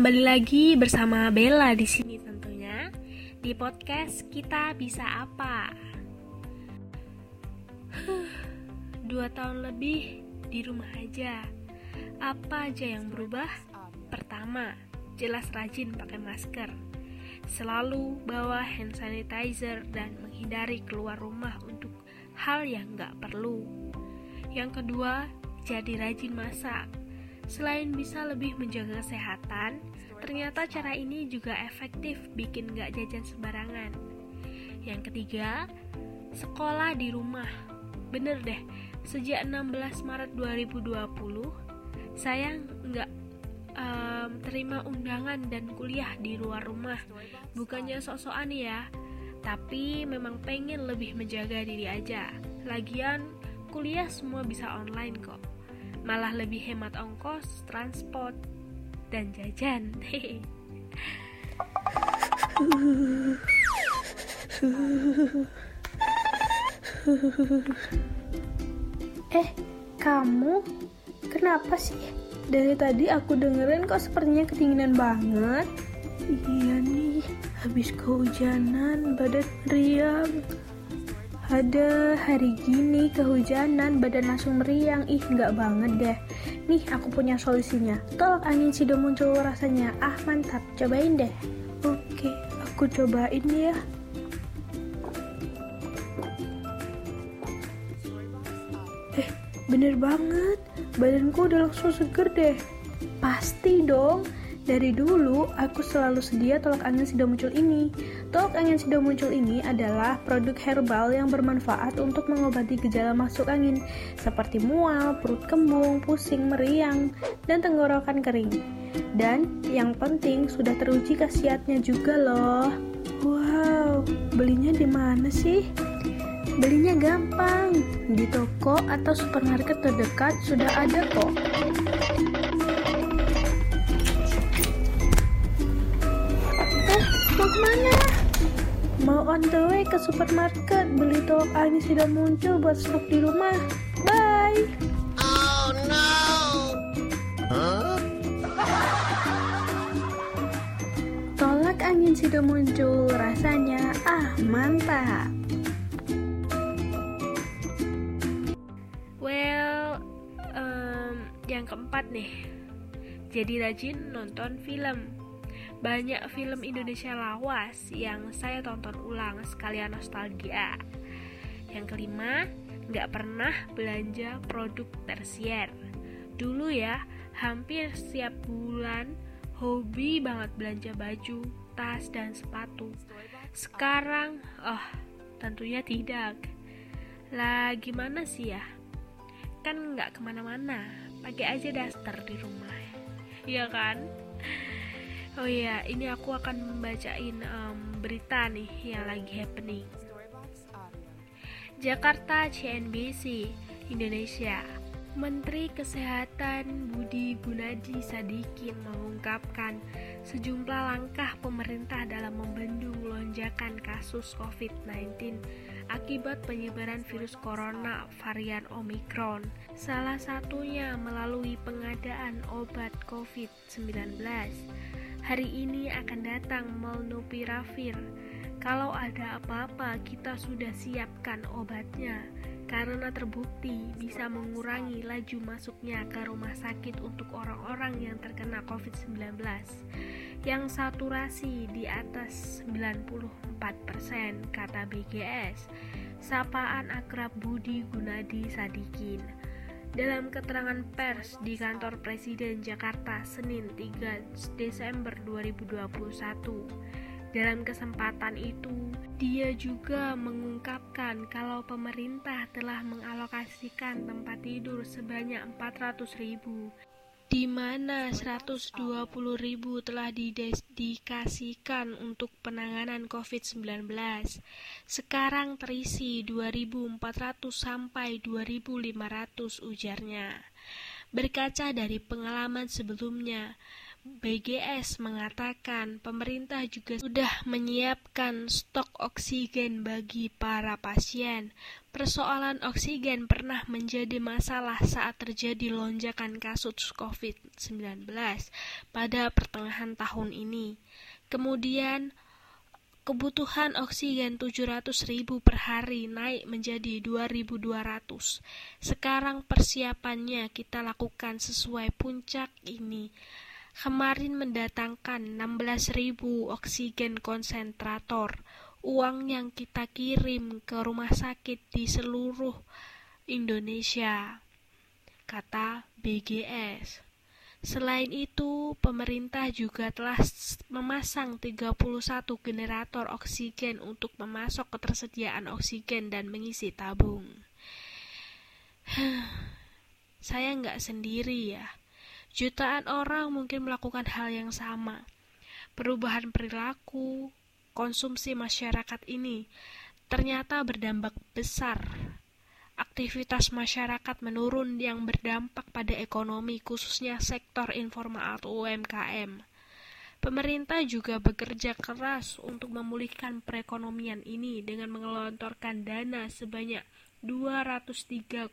kembali lagi bersama Bella di sini tentunya di podcast kita bisa apa. Dua tahun lebih di rumah aja. Apa aja yang berubah? Pertama, jelas rajin pakai masker. Selalu bawa hand sanitizer dan menghindari keluar rumah untuk hal yang nggak perlu. Yang kedua, jadi rajin masak Selain bisa lebih menjaga kesehatan, ternyata cara ini juga efektif bikin gak jajan sembarangan. Yang ketiga, sekolah di rumah. Bener deh, sejak 16 Maret 2020, saya nggak um, terima undangan dan kuliah di luar rumah. Bukannya sok-sokan ya, tapi memang pengen lebih menjaga diri aja. Lagian, kuliah semua bisa online kok malah lebih hemat ongkos, transport, dan jajan. eh, kamu kenapa sih? Dari tadi aku dengerin kok sepertinya ketinginan banget. Iya nih, habis kehujanan, badan meriang. Ada hari gini kehujanan badan langsung meriang Ih nggak banget deh Nih aku punya solusinya. Tolak angin sido muncul rasanya. Ah mantap. Cobain deh. Oke aku cobain ya. Eh bener banget. Badanku udah langsung seger deh. Pasti dong. Dari dulu, aku selalu sedia tolak angin sido muncul ini. Tolak angin sido muncul ini adalah produk herbal yang bermanfaat untuk mengobati gejala masuk angin, seperti mual, perut kembung, pusing, meriang, dan tenggorokan kering. Dan yang penting sudah teruji khasiatnya juga loh. Wow, belinya di mana sih? Belinya gampang, di toko atau supermarket terdekat sudah ada kok. mau ke mana? On the way ke supermarket beli tolak angin sudah muncul buat stok di rumah. Bye. Oh no. Huh? Tolak angin sudah muncul, rasanya ah mantap. Well, um, yang keempat nih, jadi rajin nonton film banyak film Indonesia lawas yang saya tonton ulang sekalian nostalgia. Yang kelima, nggak pernah belanja produk tersier. Dulu ya, hampir setiap bulan hobi banget belanja baju, tas, dan sepatu. Sekarang, oh, tentunya tidak. Lah, gimana sih ya? Kan nggak ke mana-mana, pakai aja daster di rumah. Iya kan? Oh iya, ini aku akan membacain um, berita nih yang lagi happening. Jakarta CNBC Indonesia Menteri Kesehatan Budi Gunadi Sadikin mengungkapkan sejumlah langkah pemerintah dalam membendung lonjakan kasus COVID-19 akibat penyebaran virus corona varian Omicron. Salah satunya melalui pengadaan obat COVID-19 Hari ini akan datang molnupiravir. Kalau ada apa-apa, kita sudah siapkan obatnya karena terbukti bisa mengurangi laju masuknya ke rumah sakit untuk orang-orang yang terkena COVID-19 yang saturasi di atas 94%, kata BGS. Sapaan akrab Budi Gunadi Sadikin. Dalam keterangan pers di kantor Presiden Jakarta Senin 3 Desember 2021, dalam kesempatan itu, dia juga mengungkapkan kalau pemerintah telah mengalokasikan tempat tidur sebanyak 400 ribu di mana 120 ribu telah didedikasikan untuk penanganan COVID-19. Sekarang terisi 2.400 sampai 2.500 ujarnya. Berkaca dari pengalaman sebelumnya, BGS mengatakan pemerintah juga sudah menyiapkan stok oksigen bagi para pasien. Persoalan oksigen pernah menjadi masalah saat terjadi lonjakan kasus COVID-19 pada pertengahan tahun ini. Kemudian kebutuhan oksigen 700 ribu per hari naik menjadi 2200. Sekarang persiapannya kita lakukan sesuai puncak ini kemarin mendatangkan 16.000 oksigen konsentrator, uang yang kita kirim ke rumah sakit di seluruh Indonesia, kata BGS. Selain itu, pemerintah juga telah memasang 31 generator oksigen untuk memasok ketersediaan oksigen dan mengisi tabung. Saya nggak sendiri ya. Jutaan orang mungkin melakukan hal yang sama. Perubahan perilaku, konsumsi masyarakat ini ternyata berdampak besar. Aktivitas masyarakat menurun yang berdampak pada ekonomi, khususnya sektor informal atau UMKM. Pemerintah juga bekerja keras untuk memulihkan perekonomian ini dengan mengelontorkan dana sebanyak 203,9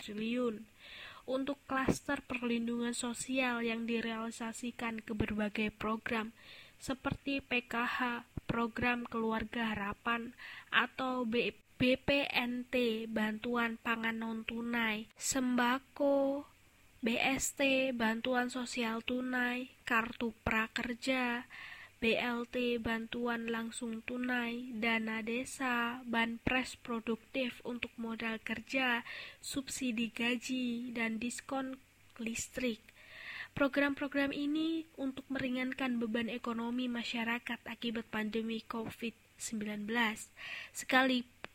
triliun untuk klaster perlindungan sosial yang direalisasikan ke berbagai program seperti PKH, Program Keluarga Harapan, atau BPNT, Bantuan Pangan Non-Tunai, Sembako, BST, Bantuan Sosial Tunai, Kartu Prakerja, BLT bantuan langsung tunai, dana desa, banpres produktif untuk modal kerja, subsidi gaji, dan diskon listrik. Program-program ini untuk meringankan beban ekonomi masyarakat akibat pandemi COVID-19,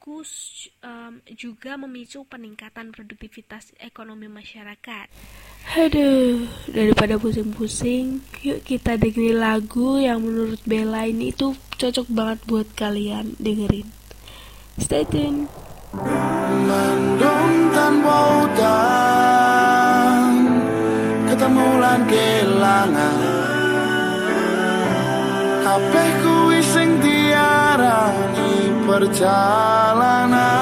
sekaligus um, juga memicu peningkatan produktivitas ekonomi masyarakat. Aduh, daripada pusing-pusing, yuk kita dengerin lagu yang menurut Bella ini itu cocok banget buat kalian dengerin. Stay tune. Mendung tanpa hutan, ketemu lan kelangan. Kabeh kuwi sing diarani perjalanan.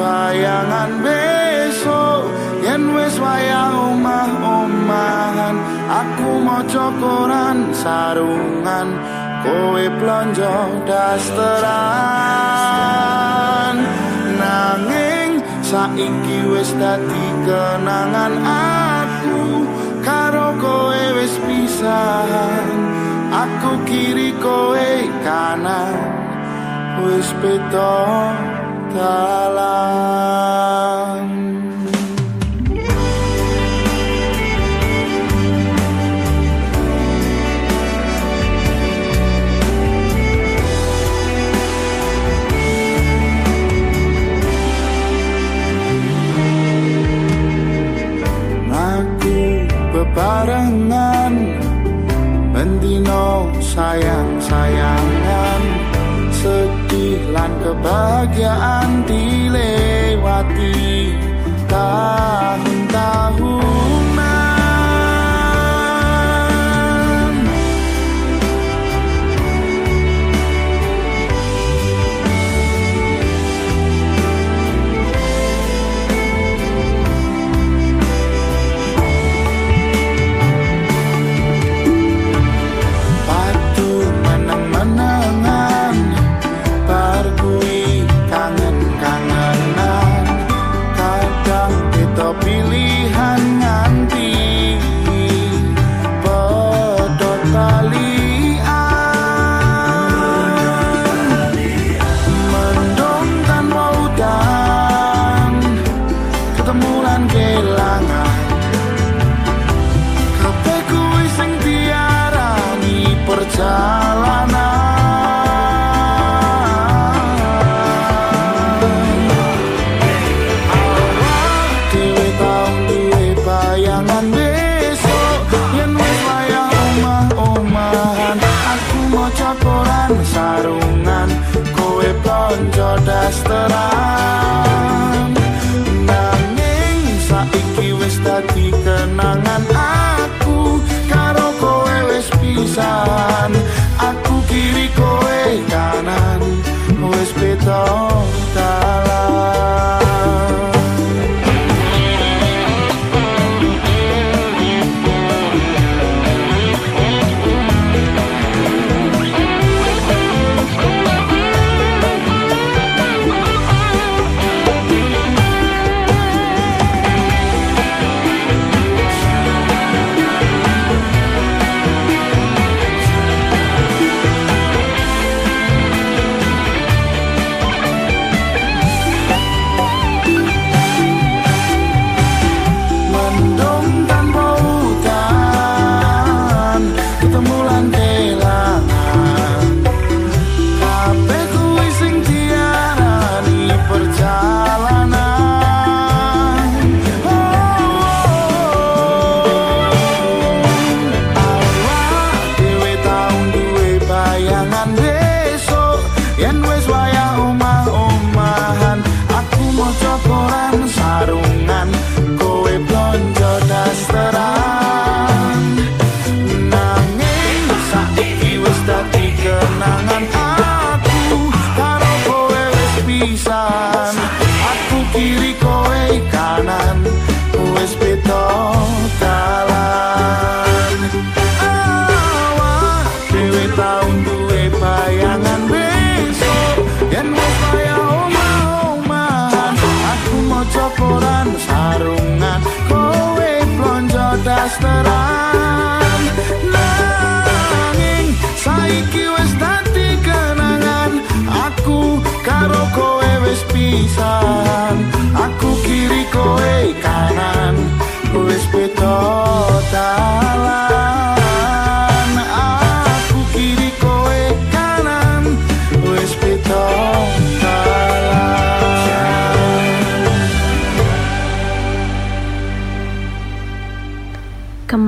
bayangan besok. Yen wis wayang omah-omahan aku mau cokoran sarungan. Kowe plonjo dasteran. Nanging saiki wis dadi kenangan aku. Karo kowe wis pisahan aku kiri kowe kanan. Wis beton dalam sayang-sayangan sedih lan kebahagiaan koran sarungan kowe blonjo dasteran. Nanging saiki wis dadi kenangan aku karo kowe wis pisan. Aku kiri kowe kanan wis betah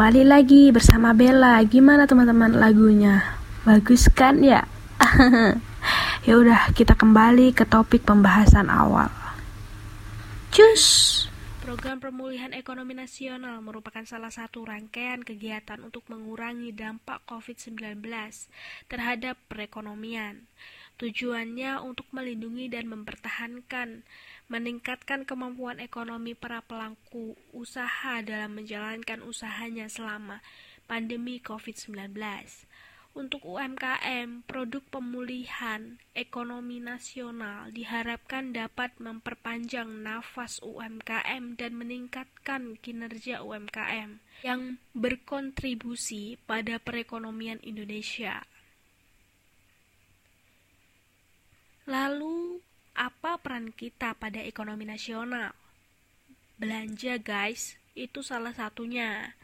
Kembali lagi bersama Bella. Gimana teman-teman lagunya? Bagus kan ya? ya udah, kita kembali ke topik pembahasan awal. Cus. Program Pemulihan Ekonomi Nasional merupakan salah satu rangkaian kegiatan untuk mengurangi dampak COVID-19 terhadap perekonomian. Tujuannya untuk melindungi dan mempertahankan, meningkatkan kemampuan ekonomi para pelaku usaha dalam menjalankan usahanya selama pandemi COVID-19. Untuk UMKM, produk pemulihan ekonomi nasional diharapkan dapat memperpanjang nafas UMKM dan meningkatkan kinerja UMKM yang berkontribusi pada perekonomian Indonesia. Lalu, apa peran kita pada ekonomi nasional? Belanja, guys, itu salah satunya.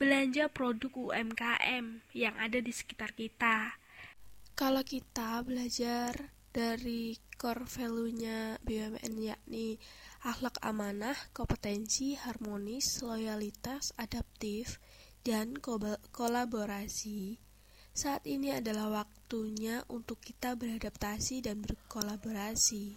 Belanja produk UMKM yang ada di sekitar kita. Kalau kita belajar dari core value-nya BUMN yakni akhlak amanah, kompetensi, harmonis, loyalitas, adaptif, dan ko- kolaborasi, saat ini adalah waktunya untuk kita beradaptasi dan berkolaborasi.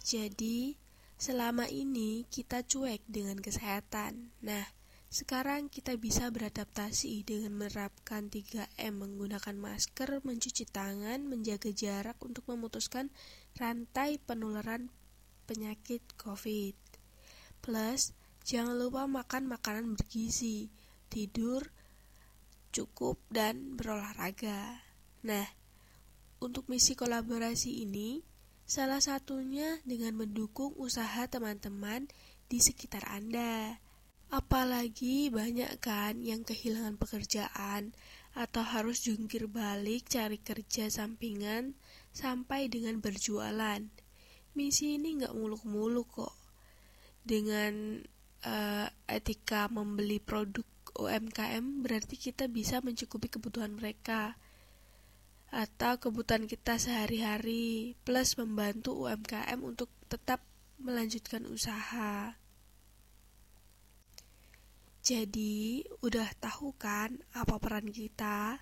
Jadi, selama ini kita cuek dengan kesehatan. Nah, sekarang kita bisa beradaptasi dengan menerapkan 3M menggunakan masker, mencuci tangan, menjaga jarak untuk memutuskan rantai penularan penyakit COVID. Plus, jangan lupa makan makanan bergizi, tidur cukup dan berolahraga. Nah, untuk misi kolaborasi ini, salah satunya dengan mendukung usaha teman-teman di sekitar Anda. Apalagi banyak kan yang kehilangan pekerjaan atau harus jungkir balik cari kerja sampingan sampai dengan berjualan. Misi ini nggak muluk-muluk kok. Dengan eh, etika membeli produk UMKM berarti kita bisa mencukupi kebutuhan mereka atau kebutuhan kita sehari-hari plus membantu UMKM untuk tetap melanjutkan usaha. Jadi, udah tahu kan apa peran kita?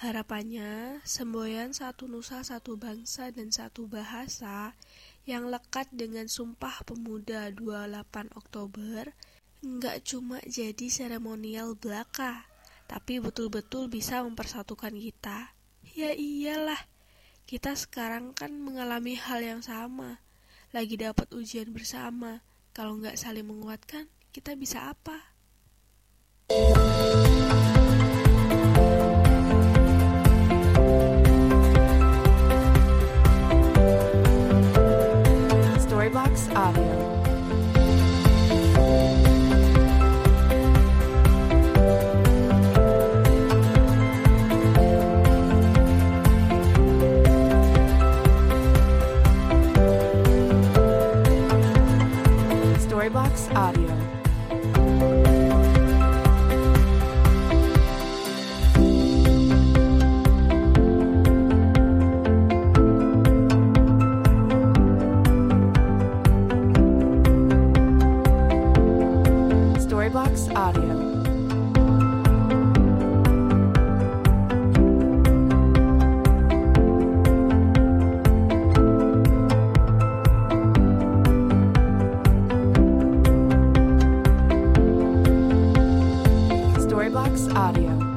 Harapannya, semboyan satu nusa, satu bangsa, dan satu bahasa yang lekat dengan Sumpah Pemuda 28 Oktober nggak cuma jadi seremonial belaka, tapi betul-betul bisa mempersatukan kita. Ya iyalah, kita sekarang kan mengalami hal yang sama, lagi dapat ujian bersama. Kalau nggak saling menguatkan, kita bisa apa? Storyblocks Audio. Audio.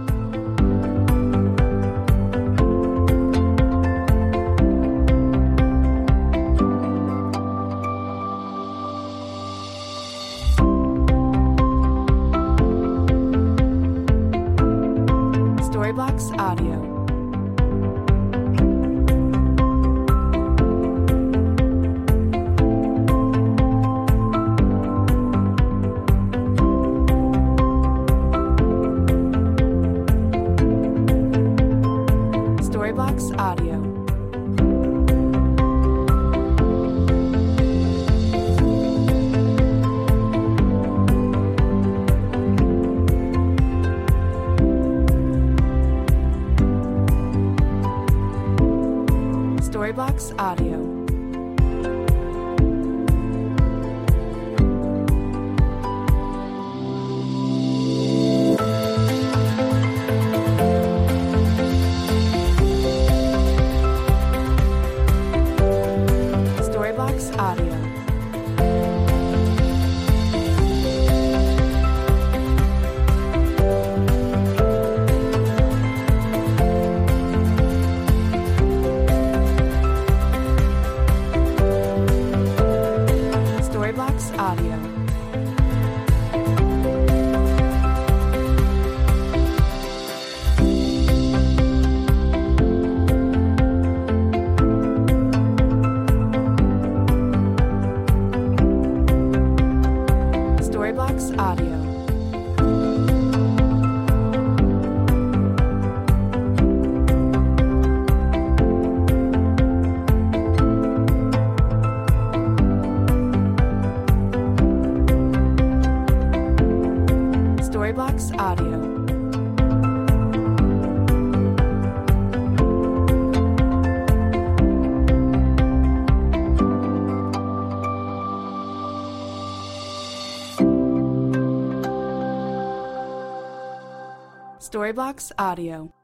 Storyblocks Audio. Storyblocks Audio.